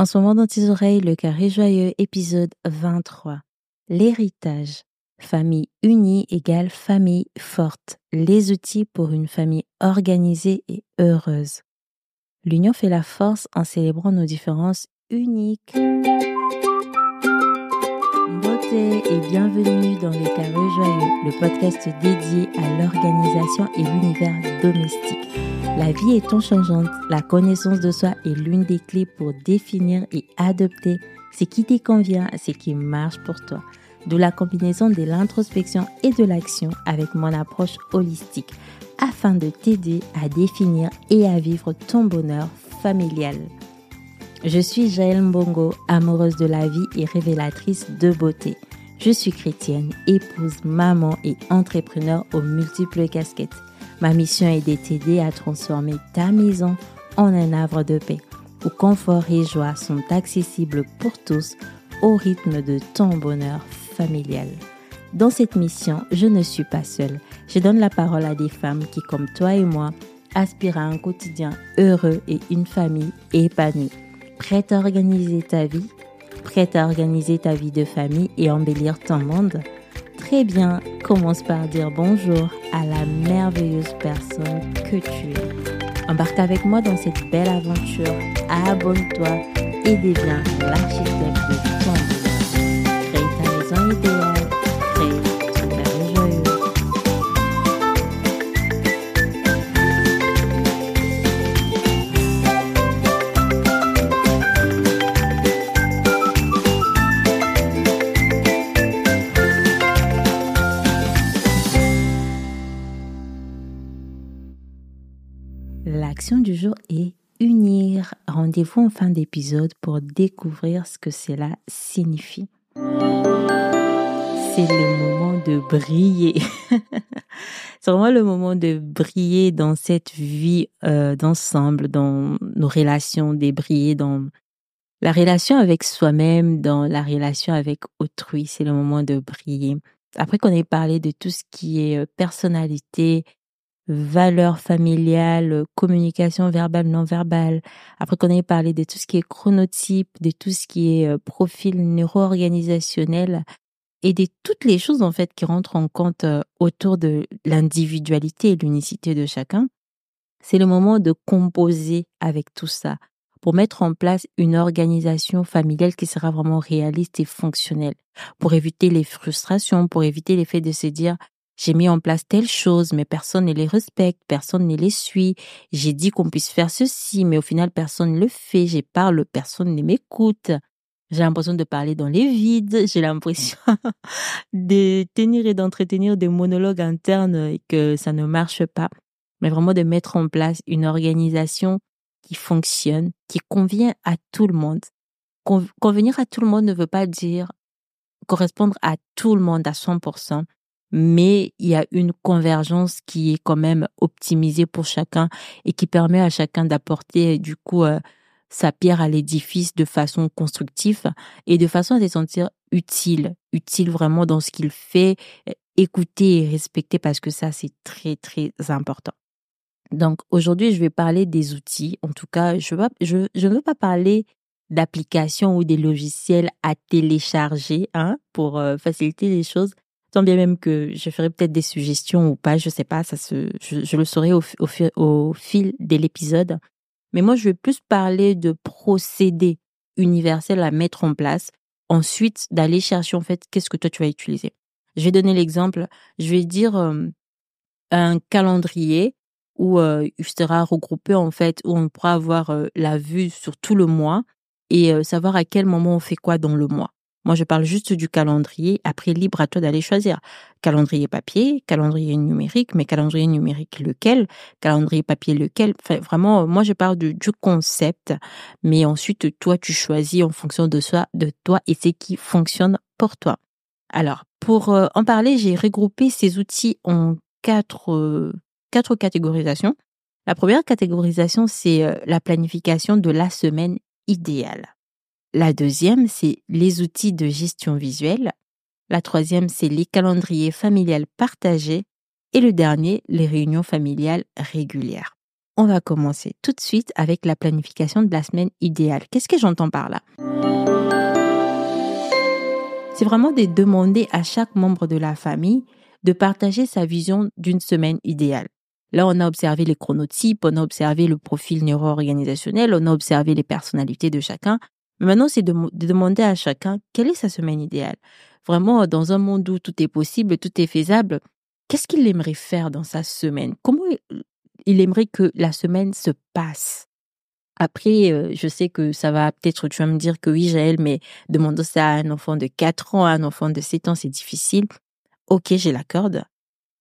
En ce moment dans tes oreilles, le carré joyeux, épisode 23. L'héritage. Famille unie égale famille forte. Les outils pour une famille organisée et heureuse. L'union fait la force en célébrant nos différences uniques. Beauté et bienvenue dans le carré joyeux, le podcast dédié à l'organisation et l'univers domestique. La vie étant changeante, la connaissance de soi est l'une des clés pour définir et adopter ce qui te convient, ce qui marche pour toi. D'où la combinaison de l'introspection et de l'action avec mon approche holistique afin de t'aider à définir et à vivre ton bonheur familial. Je suis Jaël Mbongo, amoureuse de la vie et révélatrice de beauté. Je suis chrétienne, épouse, maman et entrepreneur aux multiples casquettes. Ma mission est de t'aider à transformer ta maison en un havre de paix, où confort et joie sont accessibles pour tous au rythme de ton bonheur familial. Dans cette mission, je ne suis pas seule. Je donne la parole à des femmes qui, comme toi et moi, aspirent à un quotidien heureux et une famille épanouie. Prête à organiser ta vie Prête à organiser ta vie de famille et embellir ton monde Très bien, commence par dire bonjour à la merveilleuse personne que tu es. Embarque avec moi dans cette belle aventure, abonne-toi et deviens l'architecte Rendez-vous en fin d'épisode pour découvrir ce que cela signifie. C'est le moment de briller. C'est vraiment le moment de briller dans cette vie euh, d'ensemble, dans nos relations, de briller dans la relation avec soi-même, dans la relation avec autrui. C'est le moment de briller. Après qu'on ait parlé de tout ce qui est euh, personnalité, valeurs familiales, communication verbale, non verbale. Après qu'on ait parlé de tout ce qui est chronotype, de tout ce qui est euh, profil neuro-organisationnel et de toutes les choses en fait qui rentrent en compte euh, autour de l'individualité et l'unicité de chacun. C'est le moment de composer avec tout ça pour mettre en place une organisation familiale qui sera vraiment réaliste et fonctionnelle, pour éviter les frustrations, pour éviter l'effet de se dire j'ai mis en place telle chose, mais personne ne les respecte, personne ne les suit. J'ai dit qu'on puisse faire ceci, mais au final, personne ne le fait. J'ai parle, personne ne m'écoute. J'ai l'impression de parler dans les vides. J'ai l'impression de tenir et d'entretenir des monologues internes et que ça ne marche pas. Mais vraiment de mettre en place une organisation qui fonctionne, qui convient à tout le monde. Convenir à tout le monde ne veut pas dire correspondre à tout le monde à 100% mais il y a une convergence qui est quand même optimisée pour chacun et qui permet à chacun d'apporter du coup euh, sa pierre à l'édifice de façon constructive et de façon à se sentir utile, utile vraiment dans ce qu'il fait, écouter et respecter parce que ça c'est très très important. Donc aujourd'hui je vais parler des outils. En tout cas je, je ne veux pas parler d'applications ou des logiciels à télécharger hein, pour euh, faciliter les choses, Tant bien même que je ferai peut-être des suggestions ou pas, je sais pas, ça se, je, le saurai au, fil de l'épisode. Mais moi, je vais plus parler de procédés universels à mettre en place. Ensuite, d'aller chercher en fait qu'est-ce que toi tu vas utiliser. Je vais donner l'exemple. Je vais dire euh, un calendrier où euh, il sera regroupé en fait où on pourra avoir euh, la vue sur tout le mois et savoir à quel moment on fait quoi dans le mois. Moi, je parle juste du calendrier. Après, libre à toi d'aller choisir. Calendrier papier, calendrier numérique, mais calendrier numérique lequel? Calendrier papier lequel? Vraiment, moi, je parle du, du, concept. Mais ensuite, toi, tu choisis en fonction de soi, de toi et ce qui fonctionne pour toi. Alors, pour euh, en parler, j'ai regroupé ces outils en quatre, euh, quatre catégorisations. La première catégorisation, c'est euh, la planification de la semaine idéale. La deuxième, c'est les outils de gestion visuelle. La troisième, c'est les calendriers familiales partagés. Et le dernier, les réunions familiales régulières. on va commencer tout de suite avec la planification de la semaine idéale. Qu'est-ce que j'entends par là? C'est vraiment de demander à chaque membre de la famille de partager sa vision d'une semaine idéale. Là, on a observé les chronotypes, on a observé le profil neuro-organisationnel, on a observé les personnalités de chacun. Mais maintenant, c'est de, demander à chacun quelle est sa semaine idéale. Vraiment, dans un monde où tout est possible, tout est faisable, qu'est-ce qu'il aimerait faire dans sa semaine? Comment il aimerait que la semaine se passe? Après, euh, je sais que ça va peut-être, tu vas me dire que oui, Jaël, mais demander ça à un enfant de 4 ans, à un enfant de 7 ans, c'est difficile. Ok, j'ai la corde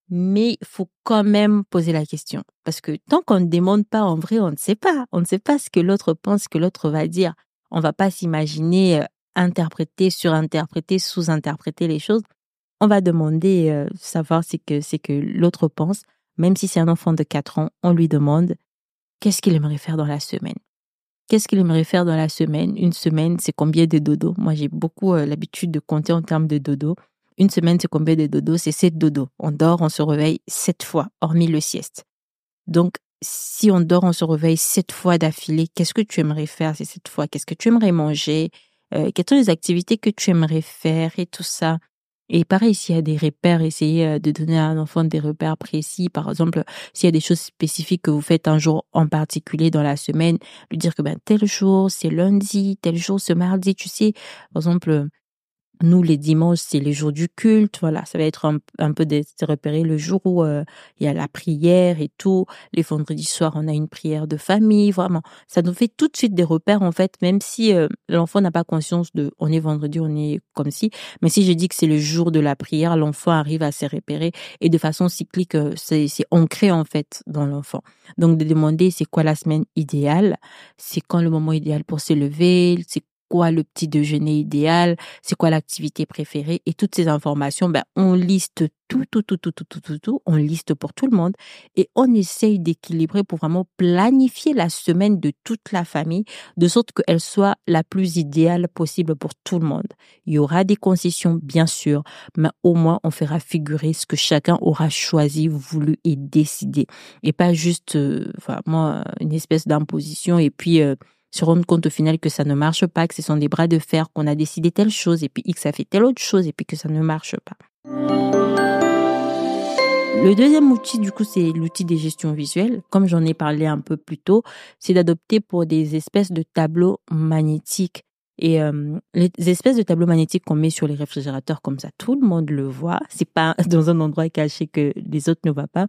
mais il faut quand même poser la question. Parce que tant qu'on ne demande pas, en vrai, on ne sait pas. On ne sait pas ce que l'autre pense, ce que l'autre va dire. On va pas s'imaginer euh, interpréter, surinterpréter, sous-interpréter les choses. On va demander, euh, savoir ce que, c'est que l'autre pense. Même si c'est un enfant de 4 ans, on lui demande qu'est-ce qu'il aimerait faire dans la semaine? Qu'est-ce qu'il aimerait faire dans la semaine? Une semaine, c'est combien de dodo Moi, j'ai beaucoup euh, l'habitude de compter en termes de dodo. Une semaine, c'est combien de dodo C'est sept dodo. On dort, on se réveille sept fois, hormis le sieste. Donc, si on dort, on se réveille sept fois d'affilée, qu'est-ce que tu aimerais faire ces sept fois? Qu'est-ce que tu aimerais manger? Euh, Quelles sont les activités que tu aimerais faire et tout ça? Et pareil, s'il y a des repères, essayez euh, de donner à un enfant des repères précis. Par exemple, s'il y a des choses spécifiques que vous faites un jour en particulier dans la semaine, lui dire que ben tel jour c'est lundi, tel jour c'est mardi, tu sais. Par exemple, nous, les dimanches, c'est les jours du culte. Voilà, ça va être un, peu de repérer le jour où euh, il y a la prière et tout. Les vendredis soirs, on a une prière de famille. Vraiment, ça nous fait tout de suite des repères en fait, même si euh, l'enfant n'a pas conscience de on est vendredi, on est comme si. Mais si je dis que c'est le jour de la prière, l'enfant arrive à se repérer et de façon cyclique, euh, c'est ancré en fait dans l'enfant. Donc de demander c'est quoi la semaine idéale, c'est quand le moment idéal pour se lever, c'est quoi le petit déjeuner idéal, c'est quoi l'activité préférée et toutes ces informations, ben, on liste tout, tout, tout, tout, tout, tout, tout, tout, on liste pour tout le monde et on essaye d'équilibrer pour vraiment planifier la semaine de toute la famille de sorte qu'elle soit la plus idéale possible pour tout le monde. Il y aura des concessions, bien sûr, mais au moins on fera figurer ce que chacun aura choisi, voulu et décidé et pas juste, euh, vraiment une espèce d'imposition et puis, euh, se rendre compte au final que ça ne marche pas, que ce sont des bras de fer, qu'on a décidé telle chose et puis X a fait telle autre chose et puis que ça ne marche pas. Le deuxième outil, du coup, c'est l'outil des gestions visuelles. Comme j'en ai parlé un peu plus tôt, c'est d'adopter pour des espèces de tableaux magnétiques. Et euh, les espèces de tableaux magnétiques qu'on met sur les réfrigérateurs comme ça, tout le monde le voit. C'est pas dans un endroit caché que les autres ne voient pas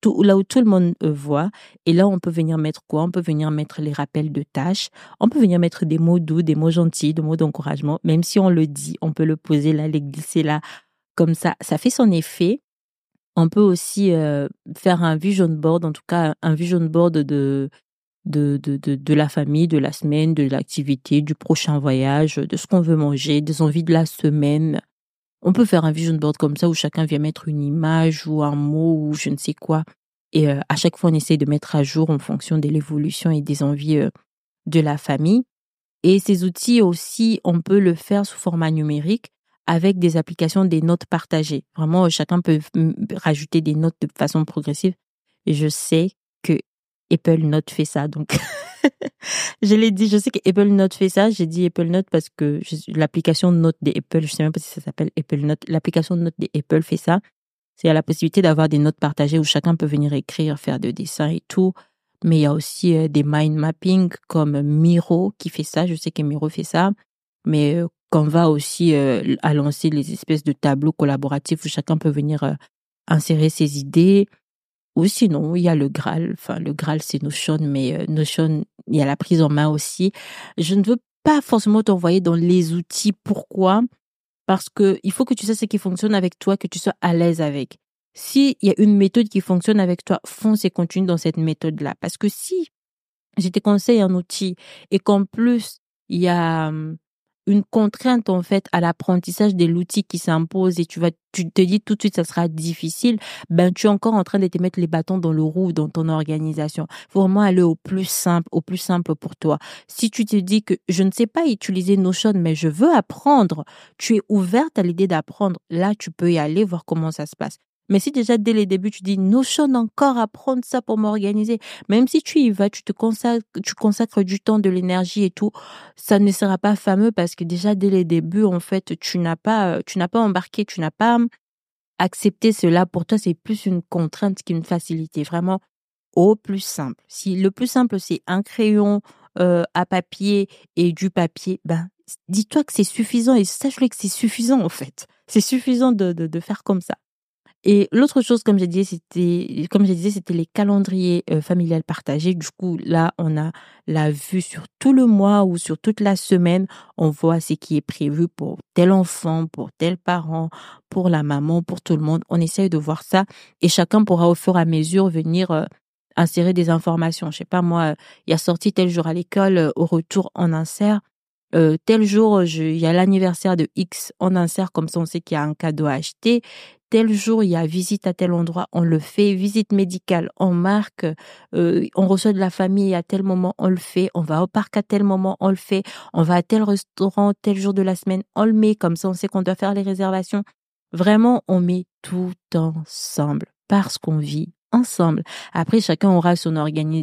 tout, là où tout le monde euh, voit. Et là, on peut venir mettre quoi? On peut venir mettre les rappels de tâches. On peut venir mettre des mots doux, des mots gentils, des mots d'encouragement. Même si on le dit, on peut le poser là, les glisser là. Comme ça, ça fait son effet. On peut aussi euh, faire un vision board, en tout cas un vision board de, de, de, de, de la famille, de la semaine, de l'activité, du prochain voyage, de ce qu'on veut manger, des envies de la semaine, on peut faire un vision board comme ça où chacun vient mettre une image ou un mot ou je ne sais quoi. Et euh, à chaque fois, on essaie de mettre à jour en fonction de l'évolution et des envies euh, de la famille. Et ces outils aussi, on peut le faire sous format numérique avec des applications des notes partagées. Vraiment, chacun peut rajouter des notes de façon progressive. Et je sais que Apple Note fait ça. Donc, je l'ai dit, je sais que Apple Note fait ça. J'ai dit Apple Note parce que l'application Note des Apple, je sais même pas si ça s'appelle Apple Note, l'application Note des Apple fait ça. C'est à la possibilité d'avoir des notes partagées où chacun peut venir écrire, faire des dessins et tout. Mais il y a aussi euh, des mind mapping comme Miro qui fait ça. Je sais que Miro fait ça. Mais euh, Canva aussi euh, a lancé les espèces de tableaux collaboratifs où chacun peut venir insérer ses idées. Ou sinon, il y a le Graal. Enfin, le Graal, c'est Notion, mais euh, Notion, il y a la prise en main aussi. Je ne veux pas forcément t'envoyer dans les outils. Pourquoi? Parce que il faut que tu sais ce qui fonctionne avec toi, que tu sois à l'aise avec. S'il y a une méthode qui fonctionne avec toi, fonce et continue dans cette méthode-là. Parce que si je te conseille un outil et qu'en plus, il y a hum, une contrainte en fait à l'apprentissage de l'outil qui s'impose et tu vas tu te dis tout de suite ça sera difficile ben tu es encore en train de te mettre les bâtons dans le roue dans ton organisation. Faut vraiment aller au plus simple au plus simple pour toi. Si tu te dis que je ne sais pas utiliser Notion mais je veux apprendre tu es ouverte à l'idée d'apprendre. Là tu peux y aller voir comment ça se passe Mais si déjà dès les débuts, tu dis, notion encore apprendre ça pour m'organiser, même si tu y vas, tu te consacres, tu consacres du temps, de l'énergie et tout, ça ne sera pas fameux parce que déjà dès les débuts, en fait, tu n'as pas, tu n'as pas embarqué, tu n'as pas accepté cela. Pour toi, c'est plus une contrainte qu'une facilité. Vraiment, au plus simple. Si le plus simple, c'est un crayon euh, à papier et du papier, ben, dis-toi que c'est suffisant et sache-le que c'est suffisant, en fait. C'est suffisant de, de, de faire comme ça. Et l'autre chose, comme j'ai dit, c'était, comme je disais, c'était les calendriers euh, familiales partagés. Du coup, là, on a la vue sur tout le mois ou sur toute la semaine. On voit ce qui est prévu pour tel enfant, pour tel parent, pour la maman, pour tout le monde. On essaye de voir ça et chacun pourra au fur et à mesure venir euh, insérer des informations. Je sais pas, moi, il y a sorti tel jour à l'école, euh, au retour en insert. Euh, tel jour, il y a l'anniversaire de X, on insère comme ça, on sait qu'il y a un cadeau à acheter tel jour il y a visite à tel endroit, on le fait, visite médicale, on marque, euh, on reçoit de la famille à tel moment, on le fait, on va au parc à tel moment, on le fait, on va à tel restaurant tel jour de la semaine, on le met, comme ça on sait qu'on doit faire les réservations. Vraiment, on met tout ensemble parce qu'on vit ensemble. Après, chacun aura son,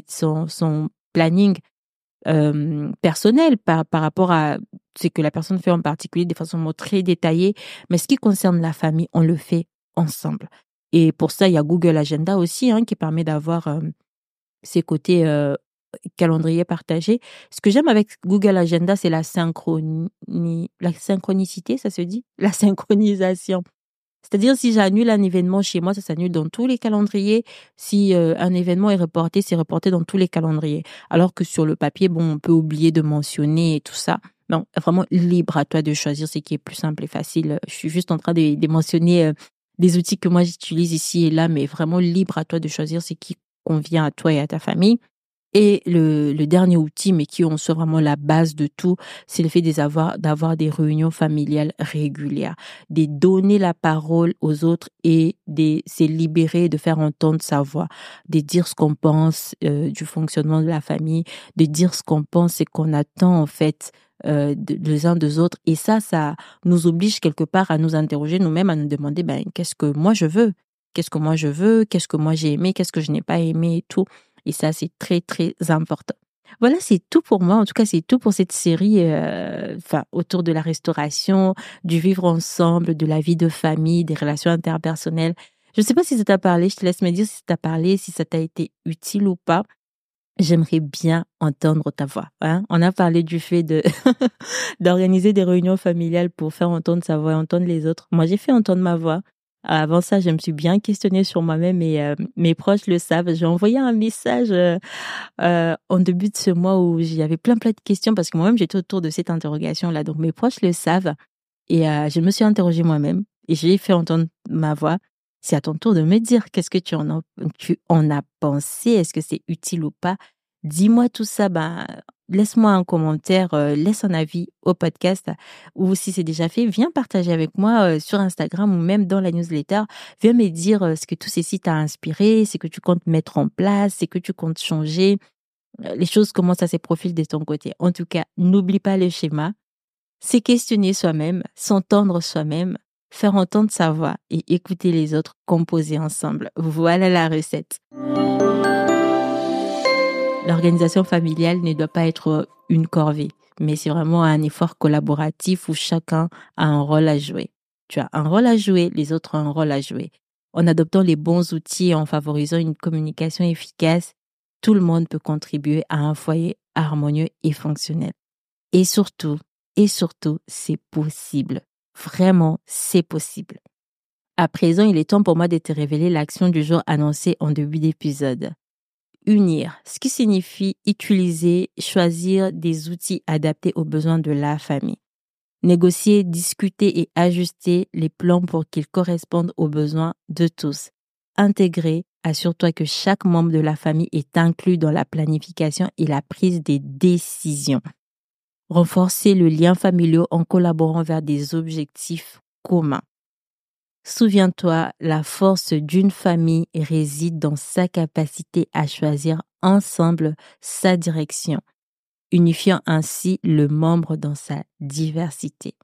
son, son planning euh, personnel par, par rapport à ce que la personne fait en particulier de façon très détaillée. Mais ce qui concerne la famille, on le fait ensemble. Et pour ça, il y a Google Agenda aussi, hein, qui permet d'avoir euh, ces côtés euh, calendrier partagé. Ce que j'aime avec Google Agenda, c'est la, synchroni la synchronicité, ça se dit? La synchronisation. C'est-à-dire, si j'annule un événement chez moi, ça s'annule dans tous les calendriers. Si euh, un événement est reporté, c'est reporté dans tous les calendriers. Alors que sur le papier, bon, on peut oublier de mentionner tout ça. Non, vraiment libre à toi de choisir ce qui est plus simple et facile. Je suis juste en train de, mentionner des outils que moi j'utilise ici et là, mais vraiment libre à toi de choisir ce qui convient à toi et à ta famille. Et le, le dernier outil, mais qui en soit vraiment la base de tout, c'est le fait d'avoir, d'avoir des réunions familiales régulières, de donner la parole aux autres et de se libérer, de faire entendre sa voix, de dire ce qu'on pense euh, du fonctionnement de la famille, de dire ce qu'on pense et qu'on attend en fait euh, les uns des autres. Et ça, ça nous oblige quelque part à nous interroger nous-mêmes, à nous demander, ben, qu'est-ce que moi je veux? Qu'est-ce que moi je veux? Qu'est-ce que moi j'ai aimé? Qu'est-ce que je n'ai pas aimé? Et tout. Et ça, c'est très, très important. Voilà, c'est tout pour moi. En tout cas, c'est tout pour cette série, euh, autour de la restauration, du vivre ensemble, de la vie de famille, des relations interpersonnelles. Je ne sais pas si ça t'a parlé. Je te laisse me dire si ça t'a parlé, si ça t'a été utile ou pas j'aimerais bien entendre ta voix. Hein. On a parlé du fait de d'organiser des réunions familiales pour faire entendre sa voix, entendre les autres. Moi, j'ai fait entendre ma voix. Avant ça, je me suis bien questionnée sur moi-même et euh, mes proches le savent. J'ai envoyé un message euh, euh, en début de ce mois où j'avais plein plein de questions parce que moi-même j'étais autour de cette interrogation-là. Donc mes proches le savent et je me suis interrogée moi-même et j'ai fait entendre ma voix c'est à ton tour de me dire qu'est-ce que tu en as, tu en as pensé, est-ce que c'est utile ou pas? Dis-moi tout ça, ben, laisse-moi un commentaire, euh, laisse un avis au podcast ou si c'est déjà fait, viens partager avec moi euh, sur Instagram ou même dans la newsletter. Viens me dire euh, ce que ces sites t'ont inspiré, ce que tu comptes mettre en place, ce que tu comptes changer, les choses, comment ça se profile de ton côté. En tout cas, n'oublie pas le schéma. C'est questionner soi-même, s'entendre soi-même, faire entendre sa voix et écouter les autres composer ensemble. Voilà la recette. L'organisation familiale ne doit pas être une corvée, mais c'est vraiment un effort collaboratif où chacun a un rôle à jouer. Tu as un rôle à jouer, les autres ont un rôle à jouer. En adoptant les bons outils et en favorisant une communication efficace, tout le monde peut contribuer à un foyer harmonieux et fonctionnel. Et surtout, et surtout, c'est possible. Vraiment, c'est possible. À présent, il est temps pour moi de te révéler l'action du jour annoncée en début d'épisode. Unir, ce qui signifie utiliser, choisir des outils adaptés aux besoins de la famille. Négocier, discuter et ajuster les plans pour qu'ils correspondent aux besoins de tous. Intégrer, assure-toi que chaque membre de la famille est inclus dans la planification et la prise des décisions renforcer le lien familial en collaborant vers des objectifs communs. Souviens-toi, la force d'une famille réside dans sa capacité à choisir ensemble sa direction, unifiant ainsi le membre dans sa diversité.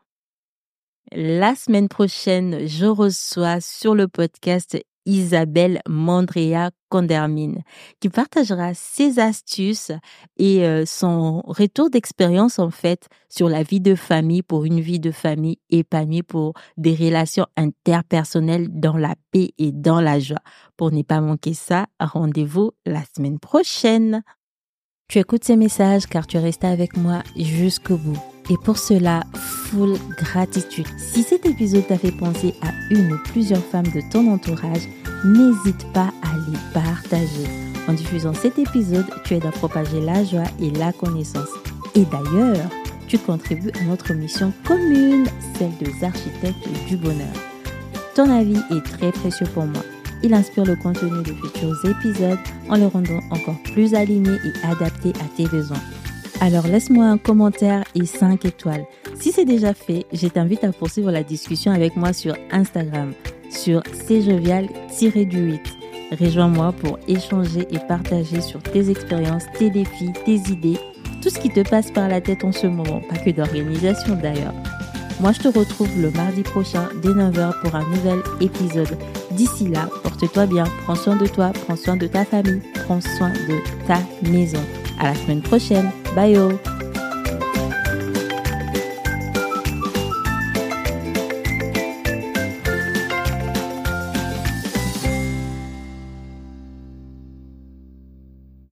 La semaine prochaine, je reçois sur le podcast Isabelle Mandrea Condermine, qui partagera ses astuces et euh, son retour d'expérience en fait sur la vie de famille pour une vie de famille épanouie pour des relations interpersonnelles dans la paix et dans la joie. Pour ne pas manquer ça, rendez-vous la semaine prochaine. Tu écoutes ces messages car tu es resté avec moi jusqu'au bout. Et pour cela, full gratitude. Si cet épisode t'a fait penser à une ou plusieurs femmes de ton entourage, n'hésite pas à les partager. En diffusant cet épisode, tu aides à propager la joie et la connaissance. Et d'ailleurs, tu contribues à notre mission commune, celle des architectes du bonheur. Ton avis est très précieux pour moi. Il inspire le contenu de futurs épisodes en le rendant encore plus aligné et adapté à tes besoins. Alors laisse-moi un commentaire et 5 étoiles. Si c'est déjà fait, je t'invite à poursuivre la discussion avec moi sur Instagram, sur cjovial-du8. Rejoins-moi pour échanger et partager sur tes expériences, tes défis, tes idées, tout ce qui te passe par la tête en ce moment, pas que d'organisation d'ailleurs. Moi, je te retrouve le mardi prochain dès 9h pour un nouvel épisode. D'ici là, porte-toi bien, prends soin de toi, prends soin de ta famille, prends soin de ta maison. À la semaine prochaine. 唉哟。